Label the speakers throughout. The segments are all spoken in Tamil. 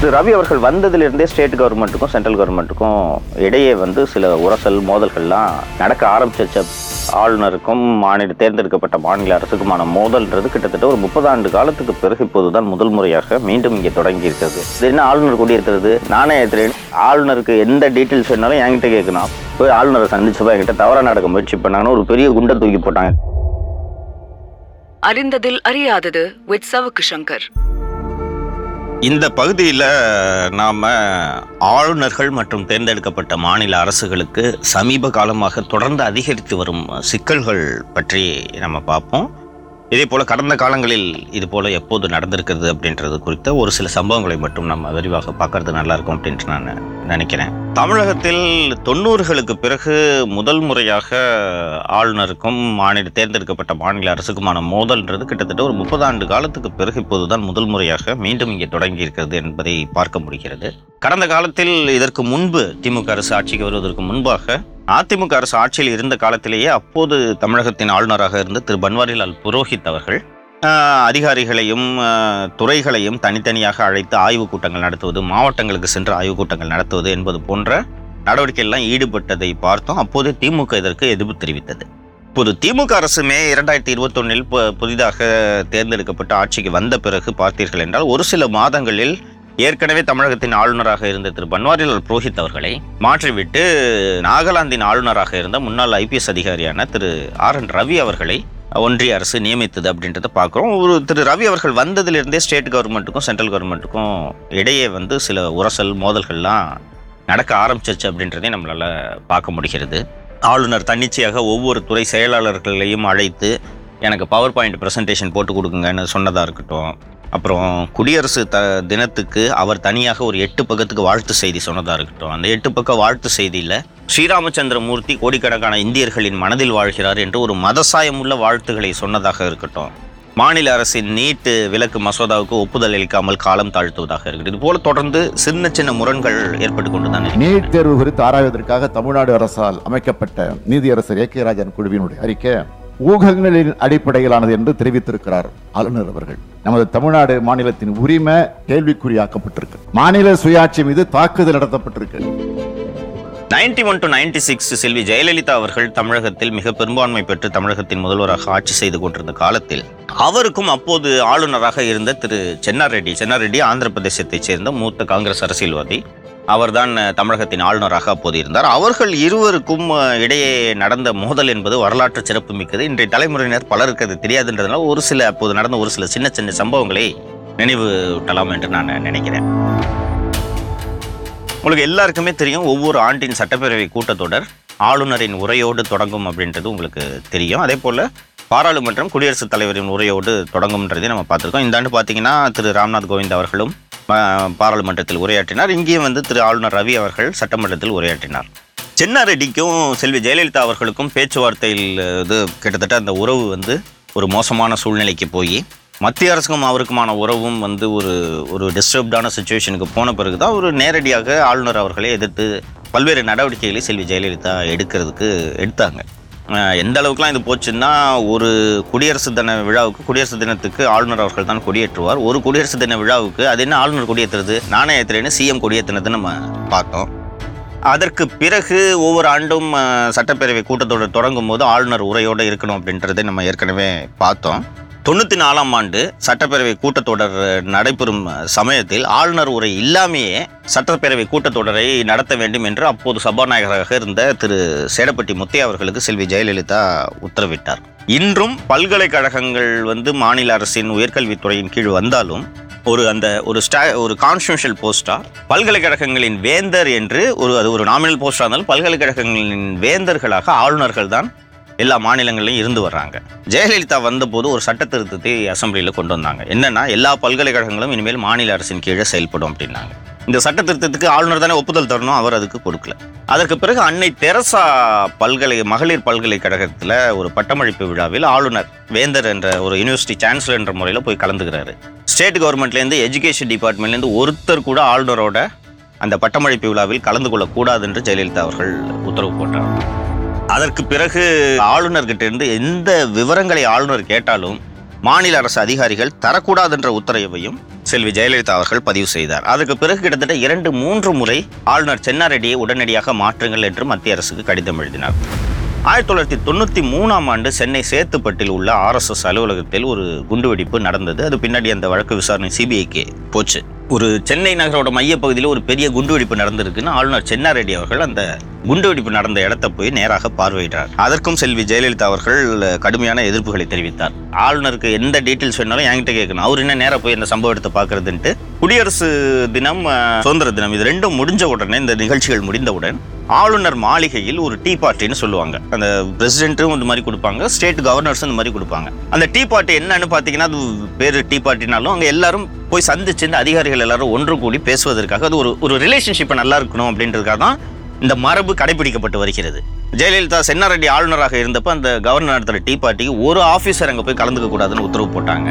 Speaker 1: திரு ரவி அவர்கள் வந்ததிலிருந்தே ஸ்டேட் கவர்மெண்ட்டுக்கும் சென்ட்ரல் கவர்மெண்ட்டுக்கும் இடையே வந்து சில உரசல் மோதல்கள்லாம் நடக்க ஆரம்பிச்சிருச்ச. ஆளுநருக்கும் மாநில தேர்ந்தெடுக்கப்பட்ட மாநில அரசுக்குமான மோதல்ன்றது கிட்டத்தட்ட ஒரு முப்பது ஆண்டு காலத்துக்கு பிறகு இப்போதுதான் முதல் முறையாக மீண்டும் இங்கே தொடங்கி இருக்கிறது. இது என்ன ஆளுநர் கூடியிருக்கிறது? நானே ஏற்றுறேன் ஆளுநருக்கு எந்த டீட்டெயில்ஸ் வேணாலும் என்கிட்ட கேட்கணும். போய் ஆளுநரை சந்திச்சப்போ என்கிட்ட தவறாக நடக்க முயற்சி பண்ணாங்கன்னு ஒரு பெரிய குண்டை தூக்கி போட்டாங்க.
Speaker 2: அறிந்ததில் அறியாதது வித் சவுக்கு சங்கர்.
Speaker 3: இந்த பகுதியில் நாம் ஆளுநர்கள் மற்றும் தேர்ந்தெடுக்கப்பட்ட மாநில அரசுகளுக்கு சமீப காலமாக தொடர்ந்து அதிகரித்து வரும் சிக்கல்கள் பற்றி நம்ம பார்ப்போம். இதே போல் கடந்த காலங்களில் இது போல் எப்போது நடந்திருக்கிறது அப்படின்றது குறித்த ஒரு சில சம்பவங்களை மட்டும் நம்ம விரிவாக பார்க்கறது நல்லாயிருக்கும் அப்படின்ட்டு நான் நினைக்கிறேன். தமிழகத்தில் தொண்ணூறுகளுக்கு பிறகு முதல் முறையாக ஆளுநருக்கும் மாநில தேர்ந்தெடுக்கப்பட்ட மாநில அரசுக்குமான மோதல்ன்றது கிட்டத்தட்ட ஒரு முப்பது ஆண்டு காலத்துக்கு பிறகு இப்போதுதான் முதல் முறையாக மீண்டும் இங்கே தொடங்கி இருக்கிறது என்பதை பார்க்க முடிகிறது. கடந்த காலத்தில் இதற்கு முன்பு திமுக அரசு ஆட்சிக்கு வருவதற்கு முன்பாக அதிமுக அரசு ஆட்சியில் இருந்த காலத்திலேயே அப்போது தமிழகத்தின் ஆளுநராக இருந்த திரு பன்வாரிலால் புரோஹித் அவர்கள் அதிகாரிகளையும் துறைகளையும் தனித்தனியாக அழைத்து ஆய்வுக் கூட்டங்கள் நடத்துவது மாவட்டங்களுக்கு சென்று ஆய்வுக் கூட்டங்கள் நடத்துவது என்பது போன்ற நடவடிக்கையெல்லாம் ஈடுபட்டதை பார்த்தோம். அப்போது திமுக இதற்கு எதிர்ப்பு தெரிவித்தது. இப்போது திமுக அரசு மே இரண்டாயிரத்தி இருபத்தொன்னில் புதிதாக தேர்ந்தெடுக்கப்பட்ட ஆட்சிக்கு வந்த பிறகு பார்த்தீர்கள் என்றால் ஒரு சில மாதங்களில் ஏற்கனவே தமிழகத்தின் ஆளுநராக இருந்த திரு பன்வாரிலால் புரோஹித் அவர்களை மாற்றிவிட்டு நாகாலாந்தின் ஆளுநராக இருந்த முன்னாள் ஐபிஎஸ் அதிகாரியான திரு ஆர் என் ரவி அவர்களை ஒன்றிய அரசு நியமித்தது அப்படின்றத பார்க்குறோம். ஒரு திரு ரவி அவர்கள் வந்ததிலிருந்தே ஸ்டேட் கவர்மெண்ட்டுக்கும் சென்ட்ரல் கவர்மெண்ட்டுக்கும் இடையே வந்து சில உரசல் மோதல்கள்லாம் நடக்க ஆரம்பிச்சிருச்சு அப்படின்றதே நம்மளால் பார்க்க முடிகிறது. ஆளுநர் தன்னிச்சையாக ஒவ்வொரு துறை செயலாளர்களையும் அழைத்து எனக்கு பவர் பாயிண்ட் ப்ரெசன்டேஷன் போட்டு கொடுக்குங்கன்னு சொன்னதாக இருக்கட்டும். அப்புறம் குடியரசு த தினத்துக்கு அவர் தனியாக ஒரு எட்டு பக்கத்துக்கு வாழ்த்து செய்தி சொன்னதாக இருக்கட்டும். அந்த எட்டு பக்க வாழ்த்து செய்தியில் ஸ்ரீராமச்சந்திர மூர்த்தி கோடிக்கணக்கான இந்தியர்களின் மனதில் வாழ்கிறார் என்று ஒரு மதசாயமுள்ள வாழ்த்துக்களை சொன்னதாக இருக்கட்டும். மாநில அரசின் நீட்டு விலக்கு மசோதாவுக்கு ஒப்புதல் அளிக்காமல் காலம் தாழ்த்துவதாக இருக்குது இது போல தொடர்ந்து சின்ன சின்ன முரண்கள் ஏற்பட்டு கொண்டு தான்
Speaker 4: நீட் தேர்வு குறித்து ஆராய்வதற்காக தமிழ்நாடு அரசால் அமைக்கப்பட்ட நீதியரசர் ஏ கே ராஜன் குழுவினுடைய அறிக்கை. ஊகங்களின் அடிப்படையிலானது என்று தெரிவித்திருக்கிறார் ஆளுநர் அவர்கள். நமது தமிழ்நாடு மாநிலத்தின் உரிமை கேள்விக்குறியாக்கப்பட்டிருக்கு. மாநில சுயாட்சி மீது தாக்குதல் நடத்தப்பட்டிருக்கு.
Speaker 3: Ninety one to ninety six Selvi Jayalalithaa அவர்கள் தமிழகத்தில் மிக பெரும்பான்மை பெற்று தமிழகத்தின் முதல்வராக ஆட்சி செய்து கொண்டிருந்த காலத்தில் அவருக்கும் அப்போது ஆளுநராக இருந்த திரு சென்னார் ரெட்டி சென்னார் ரெட்டி ஆந்திர பிரதேசத்தைச் சேர்ந்த மூத்த காங்கிரஸ் அரசியல்வாதி அவர்தான் தமிழகத்தின் ஆளுநராக அப்போது இருந்தார். அவர்கள் இருவருக்கும் இடையே நடந்த மோதல் என்பது வரலாற்று சிறப்பு மிக்கது. இன்றைய தலைமுறையினர் பலருக்கு அது தெரியாதுன்றதுனால ஒரு சில அப்போது நடந்த ஒரு சில சின்ன சின்ன சம்பவங்களை நினைவூட்டலாம் என்று நான் நினைக்கிறேன். உங்களுக்கு எல்லாருக்குமே தெரியும் ஒவ்வொரு ஆண்டின் சட்டப்பேரவை கூட்டத்தொடர் ஆளுநரின் உரையோடு தொடங்கும் அப்படின்றது உங்களுக்கு தெரியும். அதே போல் பாராளுமன்றம் குடியரசுத் தலைவரின் உரையோடு தொடங்கும்ன்றதையும் நம்ம பார்த்துருக்கோம். இந்த ஆண்டு பார்த்தீங்கன்னா திரு. ராம்நாத் கோவிந்த் அவர்களும் பாராளுமன்றத்தில் உரையாற்றினார். இங்கேயும் வந்து திரு ஆளுநர் ரவி அவர்கள் சட்டமன்றத்தில் உரையாற்றினார். சென்னாரெட்டிக்கும் செல்வி ஜெயலலிதா அவர்களுக்கும் பேச்சுவார்த்தையில் இது கிட்டத்தட்ட அந்த உறவு வந்து ஒரு மோசமான சூழ்நிலைக்கு போய் மத்திய அரசுக்கும் அவருக்குமான உறவும் வந்து ஒரு ஒரு டிஸ்டர்ப்டான சுச்சுவேஷனுக்கு போன பிறகு தான் ஒரு நேரடியாக ஆளுநர் அவர்களை எதிர்த்து பல்வேறு நடவடிக்கைகளை செல்வி ஜெயலலிதா எடுக்கிறதுக்கு எடுத்தாங்க. எந்த அளவுக்குலாம் இது போச்சுன்னா ஒரு குடியரசு தின விழாவுக்கு குடியரசு தினத்துக்கு ஆளுநர் அவர்கள் தான் கொடியேற்றுவார். ஒரு குடியரசு தின விழாவுக்கு அது என்ன ஆளுநர் கொடியேற்றுறது நானே ஏற்றுறேன்னு சிஎம் கொடியேற்றினது நம்ம பார்த்தோம். அதற்கு பிறகு ஒவ்வொரு ஆண்டும் சட்டப்பேரவை கூட்டத்தொடர் தொடங்கும் போது ஆளுநர் உரையோடு இருக்கணும் அப்படின்றதை நம்ம ஏற்கனவே பார்த்தோம். தொண்ணூற்றி நாலாம் ஆண்டு சட்டப்பேரவை கூட்டத்தொடர் நடைபெறும் சமயத்தில் ஆளுநர் உரை இல்லாமையே சட்டப்பேரவை கூட்டத்தொடரை நடத்த வேண்டும் என்று அப்போது சபாநாயகராக இருந்த திரு. சேடப்பட்டி முத்தையா அவர்களுக்கு செல்வி ஜெயலலிதா உத்தரவிட்டார். இன்றும் பல்கலைக்கழகங்கள் வந்து மாநில அரசின் உயர்கல்வித்துறையின் கீழ் வந்தாலும் ஒரு அந்த ஒரு ஸ்டா ஒரு கான்ஸ்டியூஷனல் போஸ்டா பல்கலைக்கழகங்களின் வேந்தர் என்று ஒரு அது ஒரு நாமினல் போஸ்டாக இருந்தாலும் பல்கலைக்கழகங்களின் வேந்தர்களாக ஆளுநர்கள் தான் எல்லா மாநிலங்களிலும் இருந்து வர்றாங்க. ஜெயலலிதா வந்தபோது ஒரு சட்ட திருத்தத்தை அசம்பிளியில் கொண்டு வந்தாங்க. என்னன்னா எல்லா பல்கலைக்கழகங்களும் இனிமேல் மாநில அரசின் கீழே செயல்படும் அப்படின்னாங்க. இந்த சட்ட திருத்தத்துக்கு ஆளுநர் தானே ஒப்புதல் தரணும் அவர் அதுக்கு கொடுக்கல. அதற்கு பிறகு அன்னை தெரசா பல்கலை மகளிர் பல்கலைக்கழகத்தில் ஒரு பட்டமளிப்பு விழாவில் ஆளுநர் வேந்தர் என்ற ஒரு யூனிவர்சிட்டி சான்சலர் என்ற முறையில் போய் கலந்துக்கிறாரு. ஸ்டேட் கவர்மெண்ட்லேருந்து எஜுகேஷன் டிபார்ட்மெண்ட்லேருந்து ஒருத்தர் கூட ஆளுநரோட அந்த பட்டமளிப்பு விழாவில் கலந்து கொள்ளக்கூடாது என்று ஜெயலலிதா அவர்கள் உத்தரவு போட்டார் அதற்கு பிறகு ஆளுநர்கிட்ட இருந்து எந்த விவரங்களை ஆளுநர் கேட்டாலும் மாநில அரசு அதிகாரிகள் தரக்கூடாதென்ற உத்தரவையும் செல்வி ஜெயலலிதா அவர்கள் பதிவு செய்தார். அதற்கு பிறகு கிட்டத்தட்ட இரண்டு மூன்று முறை ஆளுநர் சென்னாரெட்டியை உடனடியாக மாற்றுங்கள் என்று மத்திய அரசுக்கு கடிதம் எழுதினார். ஆயிரத்தி தொள்ளாயிரத்தி தொண்ணூற்றி மூணாம் ஆண்டு சென்னை சேத்துப்பட்டில் உள்ள ஆர்எஸ்எஸ் அலுவலகத்தில் ஒரு குண்டுவெடிப்பு நடந்தது. அது பின்னாடி அந்த வழக்கு விசாரணை சிபிஐக்கு போச்சு. ஒரு சென்னை நகரோட மையப்பகுதியில் ஒரு பெரிய குண்டுவெடிப்பு நடந்திருக்குன்னு ஆளுநர் சென்னாரெட்டி அவர்கள் அந்த குண்டுவெடிப்பு நடந்த இடத்தை போய் நேராக பார்வையிட்டார். அதற்கும் செல்வி ஜெயலலிதா அவர்கள் கடுமையான எதிர்ப்புகளை தெரிவித்தார். ஆளுநருக்கு எந்த டீட்டெயில்ஸ் வேணாலும் என்கிட்ட கேட்கணும். அவர் என்ன நேராக போய் இந்த சம்பவத்தை பார்க்கறதுன்ட்டு குடியரசு தினம் சுதந்திர தினம் இது ரெண்டும் முடிஞ்ச உடனே இந்த நிகழ்ச்சிகள் முடிந்தவுடன் ஆளுநர் மாளிகையில் ஒரு டீ பார்ட்டின்னு சொல்லுவாங்க. அந்த பிரசிடென்ட்டும் இந்த மாதிரி கொடுப்பாங்க ஸ்டேட் கவர்னர்ஸும் இந்த மாதிரி கொடுப்பாங்க. அந்த டீ பார்ட்டி என்னன்னு பார்த்தீங்கன்னா அது பேர் டீ பார்ட்டினாலும் அங்கே எல்லாரும் போய் சந்திச்சு இந்த அதிகாரிகள் எல்லாரும் ஒன்று கூடி பேசுவதற்காக அது ஒரு ஒரு ரிலேஷன்ஷிப்பை நல்லா இருக்கணும் அப்படின்றதுக்காக தான் இந்த மரபு கடைபிடிக்கப்பட்டு வருகிறது. ஜெயலலிதா சென்னாரெட்டி ஆளுநராக இருந்தப்ப அந்த கவர்னர் நடத்துகிற டீ பார்ட்டிக்கு ஒரு ஆஃபீஸர் அங்கே போய் கலந்துக்க கூடாதுன்னு உத்தரவு போட்டாங்க.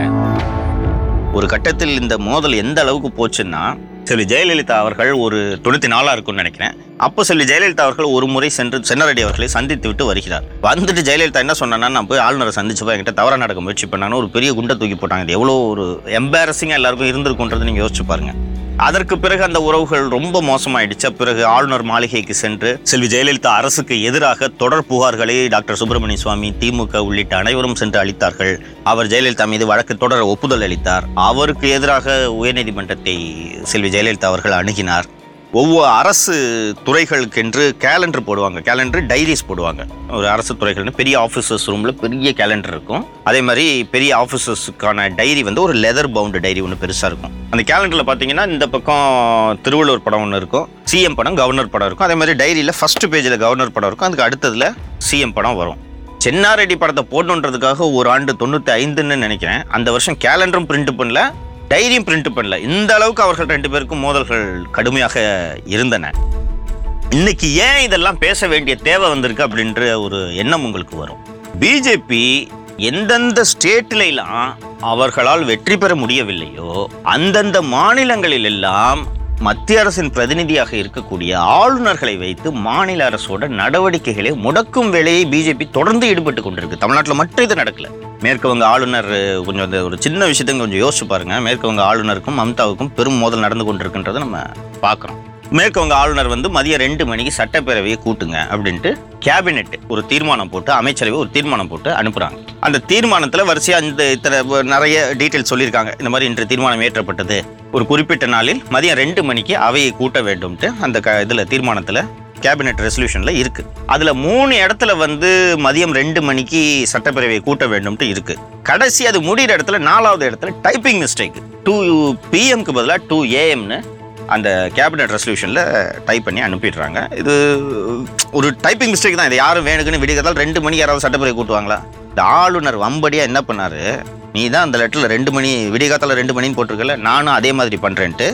Speaker 3: ஒரு கட்டத்தில் இந்த மோதல் எந்த அளவுக்கு போச்சுன்னா செல்வி ஜெயலலிதா அவர்கள் ஒரு தொண்ணூத்தி நாலா இருக்கும்னு நினைக்கிறேன். அப்போ செல்வி ஜெயலலிதா அவர்கள் ஒரு முறை சென்று சென்னரெட்டி அவர்களை சந்தித்து விட்டு வருகிறார். வந்துட்டு ஜெயலலிதா என்ன சொன்னா நான் போய் ஆளுநரை சந்திச்சப்போ என்கிட்ட தவறா நடக்க முயற்சி பண்ணாங்கன்னு ஒரு பெரிய குண்டை தூக்கி போட்டாங்க. எவ்வளோ ஒரு எம்பாரசிங்காக எல்லாருக்கும் இருந்திருக்குன்றது நீங்கள் யோசிச்சு பாருங்க. அதற்கு பிறகு அந்த உறவுகள் ரொம்ப மோசமாயிடுச்சு. பிறகு ஆளுநர் மாளிகைக்கு சென்று செல்வி ஜெயலலிதா அரசுக்கு எதிராக தொடர் புகார்களை டாக்டர் சுப்பிரமணிய சுவாமி திமுக உள்ளிட்ட அனைவரும் சென்று அளித்தார்கள். அவர் ஜெயலலிதா மீது வழக்கு தொடர ஒப்புதல் அளித்தார். அவருக்கு எதிராக உயர்நீதிமன்றத்தை செல்வி ஜெயலலிதா அவர்கள் அணுகினார். ஒவ்வொரு அரசு துறைகளுக்கென்று கேலண்டர் போடுவாங்க. கேலண்டர் டைரிஸ் போடுவாங்க. ஒரு அரசு துறைகள்னு பெரிய ஆஃபீஸர்ஸ் ரூமில் பெரிய கேலண்டர் இருக்கும். அதே மாதிரி பெரிய ஆஃபீஸர்ஸுக்கான டைரி வந்து ஒரு லெதர் பவுண்டு டைரி ஒன்று பெருசாக இருக்கும். அந்த கேலண்டரில் பார்த்தீங்கன்னா இந்த பக்கம் திருவள்ளுவர் படம் ஒன்று இருக்கும். சிஎம் படம் கவர்னர் படம் இருக்கும். அதே மாதிரி டைரியில் ஃபஸ்ட்டு பேஜில் கவர்னர் படம் இருக்கும். அதுக்கு அடுத்ததில் சிஎம் படம் வரும். சென்னாரெட்டி படத்தை போடணுன்றதுக்காக ஒரு ஆண்டு தொண்ணூற்றி ஐந்துன்னு நினைக்கிறேன். அந்த வருஷம் கேலண்டரும் பிரிண்ட் பண்ணல. டைரியும் பிரிண்ட் பண்ணல. இந்த அளவுக்கு அவர்கள் ரெண்டு பேருக்கும் மோதல்கள் கடுமையாக இருந்தன. இன்னைக்கு ஏன் இதெல்லாம் பேச வேண்டிய தேவை வந்திருக்கு அப்படின்ற ஒரு எண்ணம் உங்களுக்கு வரும். பிஜேபி எந்தெந்த ஸ்டேட்லாம் அவர்களால் வெற்றி பெற முடியவில்லையோ அந்தந்த மாநிலங்களில் எல்லாம் மத்திய அரசின் பிரதிநிதியாக இருக்கக்கூடிய ஆளுநர்களை வைத்து மாநில அரசோட நடவடிக்கைகளை முடக்கும் வேலையை பிஜேபி தொடர்ந்து ஈடுபட்டு கொண்டிருக்கு. தமிழ்நாட்டில் மட்டும் இது நடக்கல. மேற்குவங்க ஆளுநர் கொஞ்சம் அந்த ஒரு சின்ன விஷயத்தை கொஞ்சம் யோசிச்சு பாருங்க. மேற்குவங்க ஆளுநருக்கும் மம்தாவுக்கும் பெரும் மோதல் நடந்து கொண்டிருக்குன்றதை நம்ம பார்க்குறோம். மேற்குவங்க ஆளுநர் வந்து மதியம் ரெண்டு மணிக்கு சட்டப்பேரவையை கூட்டுங்க அப்படின்ட்டு கேபினெட் ஒரு தீர்மானம் போட்டு அமைச்சரவை ஒரு தீர்மானம் போட்டு அனுப்புகிறாங்க அந்த தீர்மானத்தில் வரிசையாக இந்த இத்தனை நிறைய டீட்டெயில் சொல்லியிருக்காங்க. இந்த மாதிரி இன்று தீர்மானம் ஏற்றப்பட்டது ஒரு குறிப்பிட்ட நாளில் மதியம் ரெண்டு மணிக்கு அவையை கூட்ட வேண்டும்ட்டு அந்த க இதில் தீர்மானத்தில் கேபினெட் ரெசல்யூஷனில் இருக்குது அதில் மூணு இடத்துல வந்து மதியம் ரெண்டு மணிக்கு சட்டப்பேரவையை கூட்ட வேண்டும்ட்டு இருக்குது கடைசி அது முடிகிற இடத்துல நாலாவது இடத்துல டைப்பிங் மிஸ்டேக் டூ பிஎம்க்கு பதிலாக டூ ஏஎம்னு அந்த கேபினட் ரெசல்யூஷனில் டைப் பண்ணி அனுப்பிடுறாங்க. இது ஒரு டைப்பிங் மிஸ்டேக் தான். இது யாரும் வேணுக்குன்னு விடிகிறதால ரெண்டு மணிக்கு யாராவது சட்டப்பேரவை கூட்டுவாங்களா? இந்த ஆளுநர் வம்படியாக என்ன பண்ணாரு? நீ தான் அந்த லெட்டரில் ரெண்டு மணி விடியகாத்தால ரெண்டு மணின்னு போட்டிருக்கல நானும் அதே மாதிரி பண்ணுறேன்ட்டு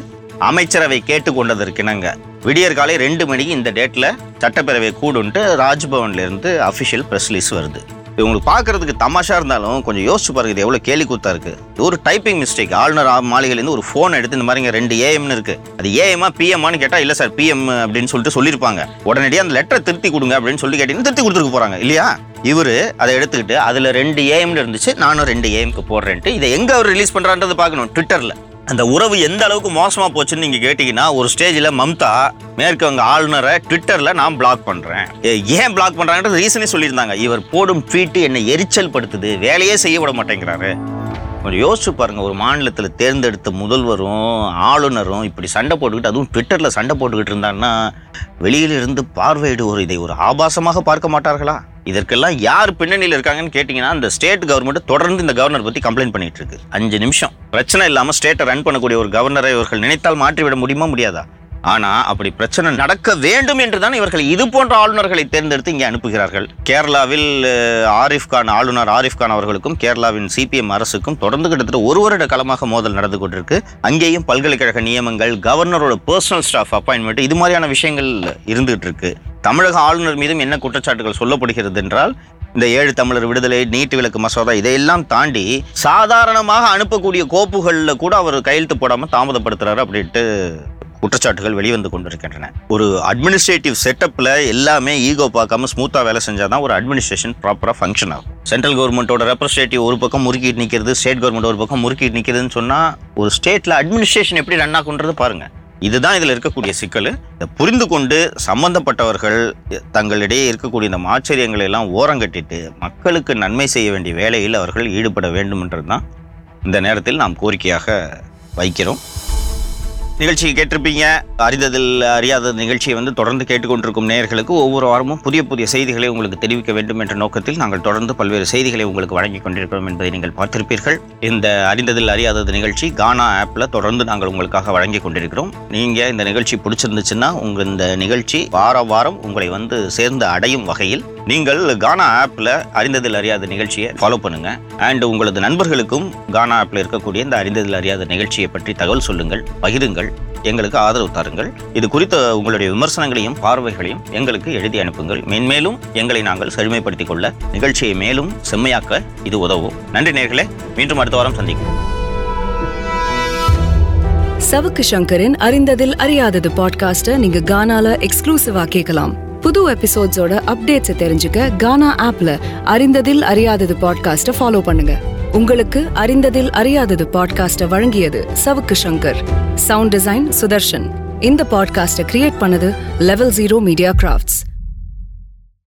Speaker 3: அமைச்சரவை கேட்டுக்கொண்டதற்கிணங்க. விடியற் காலை ரெண்டு மணிக்கு இந்த டேட்டில் சட்டப்பேரவை கூடுன்ட்டு ராஜ்பவன்லேருந்து அஃபிஷியல் ப்ரெஸ் ரிலீஸ் வருது. இவங்களுக்கு பார்க்கறதுக்கு தமாஷா இருந்தாலும் கொஞ்சம் யோசிச்சு பாருங்க இது எவ்வளோ கேலி கூத்தா இருக்கு. இது ஒரு டைப்பிங் மிஸ்டேக் ஆளுநர் ஆ- மாளிகையிலேருந்து ஒரு ஃபோன் எடுத்து இந்த மாதிரிங்க ரெண்டு ஏஎம்னு இருக்கு. அது ஏஎம்மா பிஎம்மான்னு கேட்டால் இல்லை சார் பிஎம் அப்படின்னு சொல்லிட்டு சொல்லியிருப்பாங்க உடனடியாக அந்த லெட்டரை திருத்தி கொடுங்க அப்படின்னு சொல்லி கேட்டீங்கன்னா திருத்தி கொடுத்துருக்க போறாங்க இல்லையா? இவரு அதை எடுத்துக்கிட்டு அதுல ரெண்டு ஏஎம்னு இருந்துச்சு நானும் ரெண்டு ஏஎம்க்கு போடுறேன்ட்டு இதை எங்க அவர் ரிலீஸ் பண்றான்றது பார்க்கணும் ட்விட்டர்ல அந்த உறவு எந்த அளவுக்கு மோசமாக போச்சுன்னு நீங்க கேட்டீங்கன்னா ஒரு ஸ்டேஜில் மம்தா மேற்கு வங்க ஆளுநரை ட்விட்டரில் நான் பிளாக் பண்ணுறேன் ஏ- ஏன் பிளாக் பண்றாங்கன்றது ரீசனே சொல்லியிருந்தாங்க. இவர் போடும் ட்வீட்டு என்னை எரிச்சல் படுத்துது வேலையே செய்ய விட மாட்டேங்கிறாரு. கொஞ்சம் யோசிச்சு பாருங்கள் ஒரு மாநிலத்தில் தேர்ந்தெடுத்த முதல்வரும் ஆளுநரும் இப்படி சண்டை போட்டுக்கிட்டு அதுவும் ட்விட்டரில் சண்டை போட்டுக்கிட்டு இருந்தாங்கன்னா வெளியிலிருந்து பார்வையிடுவோர் இதை ஒரு ஆபாசமாக பார்க்க மாட்டார்களா? இதற்கெல்லாம் யார் பின்னணியில் இருக்காங்கன்னு கேட்டிங்கன்னா அந்த ஸ்டேட் கவர்மெண்ட் தொடர்ந்து இந்த கவர்னர் பற்றி கம்ப்ளைண்ட் பண்ணிட்டு இருக்கு. அஞ்சு நிமிஷம். பிரச்சனை இல்லாமல் ஸ்டேட்டை ரன் பண்ணக்கூடிய ஒரு கவர்னரை இவர்கள் நினைத்தால் மாற்றிவிட முடியுமா முடியாதா? ஆனா அப்படி பிரச்சனை நடக்க வேண்டும் என்றுதான் இவர்கள் இது போன்ற ஆளுநர்களை தேர்ந்தெடுத்து இங்கே அனுப்புகிறார்கள். கேரளாவில் ஆரிஃப் கான் ஆளுநர் ஆரிஃப் கான் அவர்களுக்கும் கேரளாவின் சிபிஎம் அரசுக்கும் தொடர்ந்து கிட்டத்தட்ட ஒரு வருட காலமாக மோதல் நடந்து கொண்டிருக்கு. அங்கேயும் பல்கலைக்கழக நியமங்கள் கவர்னரோட பர்சனல் ஸ்டாஃப் அப்பாயின்மெண்ட் இது மாதிரியான விஷயங்கள் இருந்துகிட்டு இருக்கு. தமிழக ஆளுநர் மீதும் என்ன குற்றச்சாட்டுகள் சொல்லப்படுகிறது என்றால் இந்த ஏழு தமிழர் விடுதலை நீட்டு விளக்கு மசோதா இதையெல்லாம் தாண்டி சாதாரணமாக அனுப்பக்கூடிய கோப்புகளில் கூட அவர் கையெழுத்து போடாமல் தாமதப்படுத்துறாரு அப்படின்ட்டு குற்றச்சாட்டுகள் வெளிவந்து கொண்டிருக்கின்றன. ஒரு அட்மினிஸ்ட்ரேட்டிவ் செட்டப்ல எல்லாமே ஈகோ பார்க்காம ஸ்மூத்தா வேலை செஞ்சாதான் ஒரு அட்மினிஸ்ட்ரேஷன் ப்ராப்பரா ஃபங்க்ஷன் ஆகும். சென்ட்ரல் கவர்மெண்ட்டோட ரெப்ரஸன்டேட்டிவ் ஒரு பக்கம் முறுக்கிட்டு நிற்கிறது ஸ்டேட் கவர்மெண்ட் ஒரு பக்கம் முறுக்கிட்டு நிற்கிறதுன்னு சொன்னா ஒரு ஸ்டேட்ல அட்மினிஸ்ட்ரேஷன் எப்படி ரன் ஆகுன்றது பாருங்க. இதுதான் இதில் இருக்கக்கூடிய சிக்கல். இதை புரிந்து கொண்டு சம்பந்தப்பட்டவர்கள் தங்களிடையே இருக்கக்கூடிய இந்த ஆச்சரியங்களை எல்லாம் ஓரங்கட்டிட்டு மக்களுக்கு நன்மை செய்ய வேண்டிய வேலையில் அவர்கள் ஈடுபட வேண்டுமென்றது தான் இந்த நேரத்தில் நாம் கோரிக்கையாக வைக்கிறோம். நிகழ்ச்சியை கேட்டிருப்பீங்க. அறிந்ததில் அறியாத நிகழ்ச்சியை வந்து தொடர்ந்து கேட்டுக்கொண்டிருக்கும் நேயர்களுக்கு ஒவ்வொரு வாரமும் புதிய புதிய செய்திகளை உங்களுக்கு தெரிவிக்க வேண்டும் என்ற நோக்கத்தில் நாங்கள் தொடர்ந்து பல்வேறு செய்திகளை உங்களுக்கு வழங்கி கொண்டிருக்கிறோம் என்பதை நீங்கள் பார்த்திருப்பீர்கள். இந்த அறிந்ததில் அறியாதது நிகழ்ச்சி கானா ஆப்பில் தொடர்ந்து நாங்கள் உங்களுக்காக வழங்கி கொண்டிருக்கிறோம். நீங்கள் இந்த நிகழ்ச்சி பிடிச்சிருந்துச்சுன்னா உங்கள் இந்த நிகழ்ச்சி வார வாரம் உங்களை வந்து சேர்ந்து அடையும் வகையில் நீங்கள் கானா ஆப்பில் அறிந்ததில் அறியாத நிகழ்ச்சியை ஃபாலோ பண்ணுங்க. அண்ட் உங்களது நண்பர்களுக்கும் கானா ஆப்பில் இருக்கக்கூடிய இந்த அறிந்ததில் அறியாத நிகழ்ச்சியை பற்றி தகவல் சொல்லுங்கள் பகிருங்கள் எங்களுக்கு ஆதரவு தாருங்கள். இது குறித்த உங்களுடைய விமர்சனங்களையும் பார்வைகளையும் எங்களுக்கு எழுதி அனுப்புங்கள். மென்மேலும் எங்களை நாங்கள் செழுமைப்படுத்திக் கொள்ள நிகழ்ச்சியை மேலும் செம்மையாக்க இது உதவும். நன்றி நேர்களே மீண்டும் அடுத்த வாரம் சந்திக்கிறோம்.
Speaker 2: சவுக்கு சங்கரின் அறிந்ததில் அறியாதது பாட்காஸ்ட்டை நீங்க கானால எக்ஸ்க்ளூசிவா கேட்கலாம். புது எபிசோட்ஸோட அப்டேட்ஸை தெரிஞ்சுக்க கானா ஆப்ல அறிந்ததில் அறியாதது பாட்காஸ்ட்டை ஃபாலோ பண்ணுங்க. உங்களுக்கு அறிந்ததில் அறியாதது பாட்காஸ்ட்டை வழங்கியது Savukku Shankar. Sound design Sudarshan. இந்த பாட்காஸ்ட்டை கிரியேட் பண்ணது லெவல் ஜீரோ மீடியா கிராஃப்ட்ஸ்